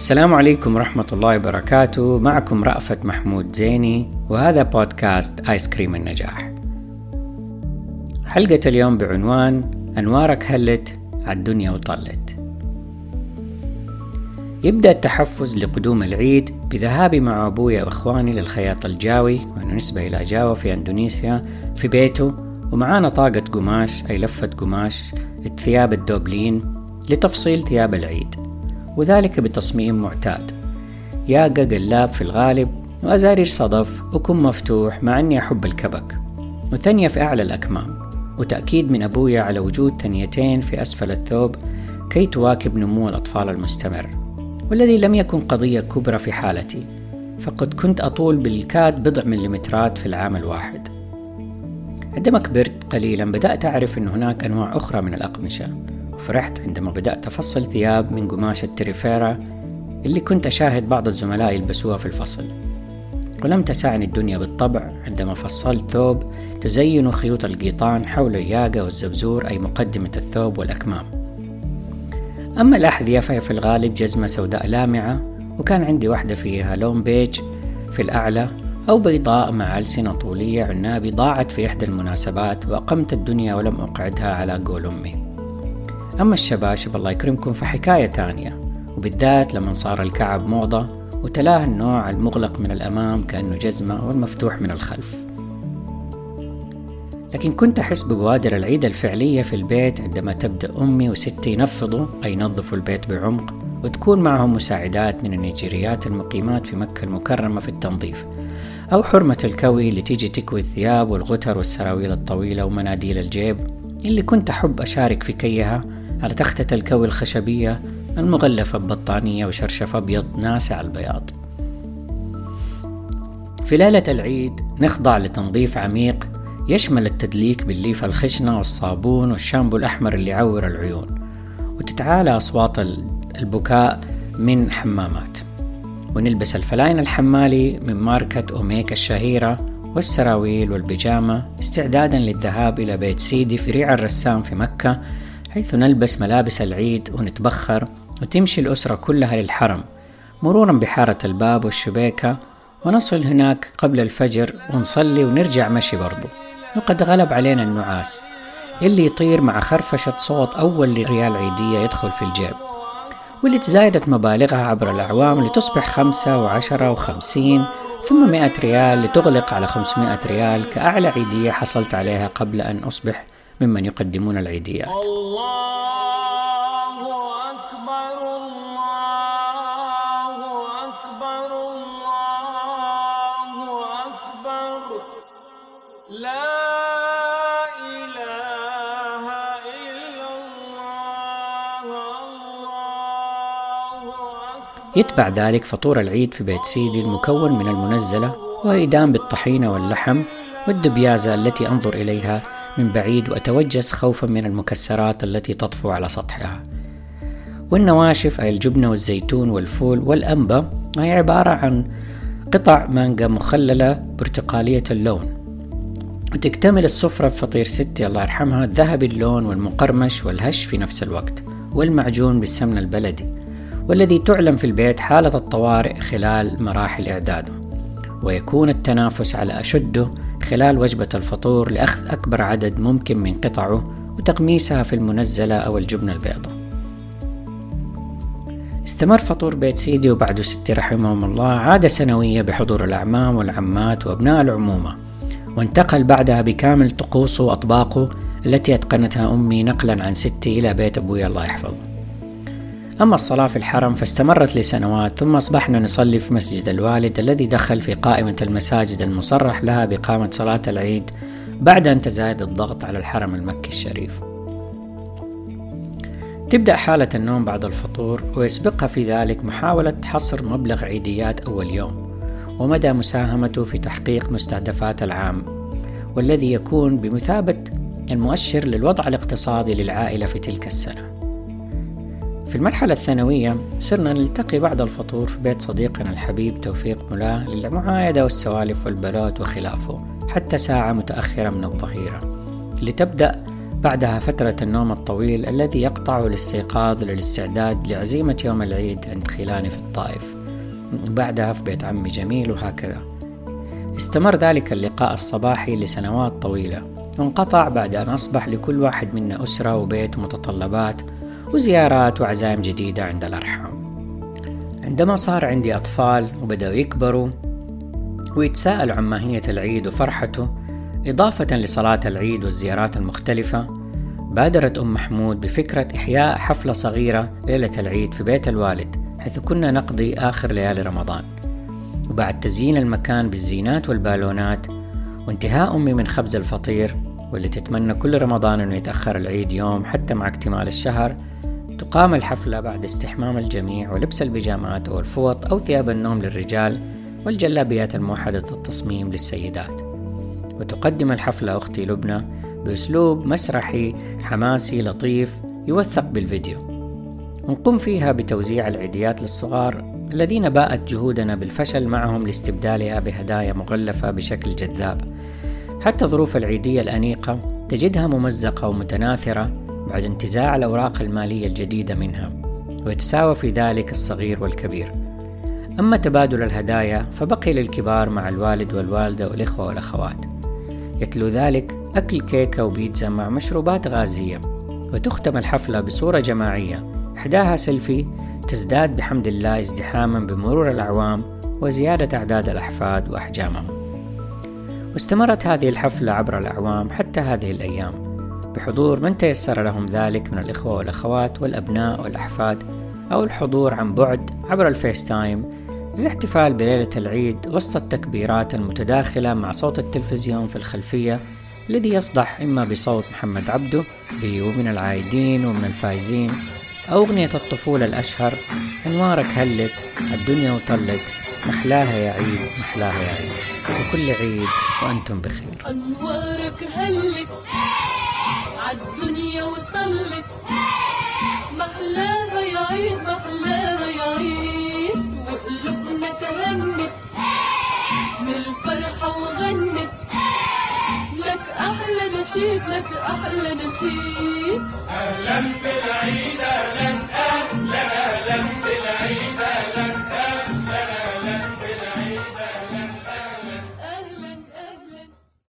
السلام عليكم ورحمة الله وبركاته. معكم رأفت محمود زيني وهذا بودكاست آيس كريم النجاح. حلقة اليوم بعنوان أنوارك هلت عالدنيا وطلت. يبدأ التحفز لقدوم العيد بذهابي مع أبوي وإخواني للخياط الجاوي ونسبة إلى جاوا في أندونيسيا في بيته ومعانا طاقة قماش أي لفة قماش الثياب الدوبلين لتفصيل ثياب العيد. وذلك بتصميم معتاد. ياقة قلاب في الغالب وأزارير صدف وكم مفتوح مع أني أحب الكبك. وثانية في أعلى الأكمام. وتأكيد من أبويا على وجود ثنيتين في أسفل الثوب كي تواكب نمو الأطفال المستمر. والذي لم يكن قضية كبرى في حالتي. فقد كنت أطول بالكاد بضع مليمترات في العام الواحد. عندما كبرت قليلا بدأت أعرف أن هناك أنواع أخرى من الأقمشة. وفرحت عندما بدأت أفصل ثياب من قماش التريفيرا اللي كنت أشاهد بعض الزملاء يلبسوها في الفصل. ولم تسعني الدنيا بالطبع عندما فصلت ثوب تزين خيوط القيطان حول الياقة والزبزور أي مقدمة الثوب والأكمام. أما الأحذية فهي في الغالب جزمة سوداء لامعة وكان عندي واحدة فيها لون بيج في الأعلى أو بيضاء مع ألسنة طولية عنابي ضاعت في إحدى المناسبات وأقمت الدنيا ولم أقعدها على قول أمي. أما الشباشب الله يكرمكم فحكاية تانية. وبالذات لما صار الكعب موضة وتلاه النوع المغلق من الأمام كأنه جزمة والمفتوح من الخلف. لكن كنت أحس ببوادر العيد الفعلية في البيت عندما تبدأ أمي وستي ينفضوا أي ينظفوا البيت بعمق وتكون معهم مساعدات من النيجيريات المقيمات في مكة المكرمة في التنظيف أو حرمة الكوي اللي تيجي تكوي الثياب والغتر والسراويل الطويلة ومناديل الجيب اللي كنت أحب أشارك في كيها على تختة الكوي الخشبية المغلفة ببطانية وشرشف أبيض ناسع البياض؟ في ليلة العيد نخضع لتنظيف عميق يشمل التدليك بالليفة الخشنة والصابون والشامبو الأحمر اللي يعور العيون وتتعالى أصوات البكاء من حمامات. ونلبس الفلاين الحمالي من ماركة أوميك الشهيرة والسراويل والبيجامة استعدادا للذهاب إلى بيت سيدي في ريع الرسام في مكة حيث نلبس ملابس العيد ونتبخر وتمشي الأسرة كلها للحرم مرورا بحارة الباب والشبيكة ونصل هناك قبل الفجر ونصلي ونرجع مشي برضو. وقد غلب علينا النعاس اللي يطير مع خرفشة صوت أول ريال عيدية يدخل في الجيب واللي تزايدت مبالغها عبر الأعوام لتصبح خمسة وعشرة وخمسين ثم مئة ريال لتغلق على خمسمائة ريال كأعلى عيدية حصلت عليها قبل أن أصبح ممن يقدمون العيديات. يتبع ذلك فطور العيد في بيت سيدي المكون من المنزلة وهي دام بالطحينة واللحم والدبيازة التي أنظر إليها من بعيد وأتوجس خوفا من المكسرات التي تطفو على سطحها. والنواشف أي الجبنة والزيتون والفول والأنبا وهي عبارة عن قطع مانجا مخللة برتقالية اللون. وتكتمل السفرة بفطير ستي الله يرحمها ذهبي اللون والمقرمش والهش في نفس الوقت والمعجون بالسمن البلدي والذي تعلم في البيت حالة الطوارئ خلال مراحل إعداده. ويكون التنافس على أشده خلال وجبة الفطور لأخذ أكبر عدد ممكن من قطعه وتقميسها في المنزلة أو الجبنة البيضاء. استمر فطور بيت سيدي وبعده ستي رحمهم الله عادة سنوية بحضور الأعمام والعمات وأبناء العمومة وانتقل بعدها بكامل طقوسه وأطباقه التي أتقنتها أمي نقلا عن ستي إلى بيت أبوي الله يحفظه. أما الصلاة في الحرم فاستمرت لسنوات ثم أصبحنا نصلي في مسجد الوالد الذي دخل في قائمة المساجد المصرح لها بإقامة صلاة العيد بعد أن تزايد الضغط على الحرم المكي الشريف. تبدأ حالة النوم بعد الفطور ويسبقها في ذلك محاولة حصر مبلغ عيديات أول يوم ومدى مساهمته في تحقيق مستهدفات العام والذي يكون بمثابة المؤشر للوضع الاقتصادي للعائلة في تلك السنة. في المرحلة الثانوية صرنا نلتقي بعد الفطور في بيت صديقنا الحبيب توفيق ملاه للمعايدة والسوالف والبلوت وخلافه حتى ساعة متأخرة من الظهيرة لتبدأ بعدها فترة النوم الطويل الذي يقطع الاستيقاظ للاستعداد لعزيمة يوم العيد عند خلاني في الطائف وبعدها في بيت عمي جميل وهكذا. استمر ذلك اللقاء الصباحي لسنوات طويلة وانقطع بعد أن أصبح لكل واحد منا أسرة وبيت ومتطلبات وزيارات وعزائم جديدة عند الأرحام. عندما صار عندي أطفال وبدأوا يكبروا ويتساءلوا عن ماهية العيد وفرحته إضافة لصلاة العيد والزيارات المختلفة بادرت أم محمود بفكرة إحياء حفلة صغيرة ليلة العيد في بيت الوالد حيث كنا نقضي آخر ليالي رمضان. وبعد تزيين المكان بالزينات والبالونات وانتهاء أمي من خبز الفطير واللي تتمنى كل رمضان أنه يتأخر العيد يوم حتى مع اكتمال الشهر تقام الحفلة بعد استحمام الجميع ولبس البيجامات أو الفوط أو ثياب النوم للرجال والجلابيات الموحدة التصميم للسيدات. وتقدم الحفلة أختي لبنى بأسلوب مسرحي حماسي لطيف يوثق بالفيديو. ونقوم فيها بتوزيع العيديات للصغار الذين باءت جهودنا بالفشل معهم لاستبدالها بهدايا مغلفة بشكل جذاب. حتى ظروف العيدية الأنيقة تجدها ممزقة ومتناثرة بعد انتزاع الأوراق المالية الجديدة منها ويتساوى في ذلك الصغير والكبير. أما تبادل الهدايا فبقي للكبار مع الوالد والوالدة والإخوة والأخوات. يتلو ذلك أكل كيكة وبيتزا مع مشروبات غازية وتختم الحفلة بصورة جماعية. إحداها سيلفي تزداد بحمد الله ازدحاما بمرور الأعوام وزيادة أعداد الأحفاد وأحجامهم. واستمرت هذه الحفلة عبر الأعوام حتى هذه الأيام. بحضور من تيسر لهم ذلك من الإخوة والأخوات والأبناء والأحفاد أو الحضور عن بعد عبر ال FaceTime للاحتفال بليلة العيد وسط التكبيرات المتداخلة مع صوت التلفزيون في الخلفية الذي يصدح إما بصوت محمد عبده ومن العايدين ومن الفايزين أو أغنية الطفولة الأشهر أنوارك هلت الدنيا وطلت محلاها يا عيد محلاها يا عيد. وكل عيد وأنتم بخير. أنوارك هلت. عالدنيا وطلت محلاها يا عيد محلاها يا عيد. وقلوبنا تهنت من الفرحة وغنت لك أحلى نشيد لك أحلى نشيد. أهلا بالعيد أهلا أهلا أهلا بالعيد أهلا.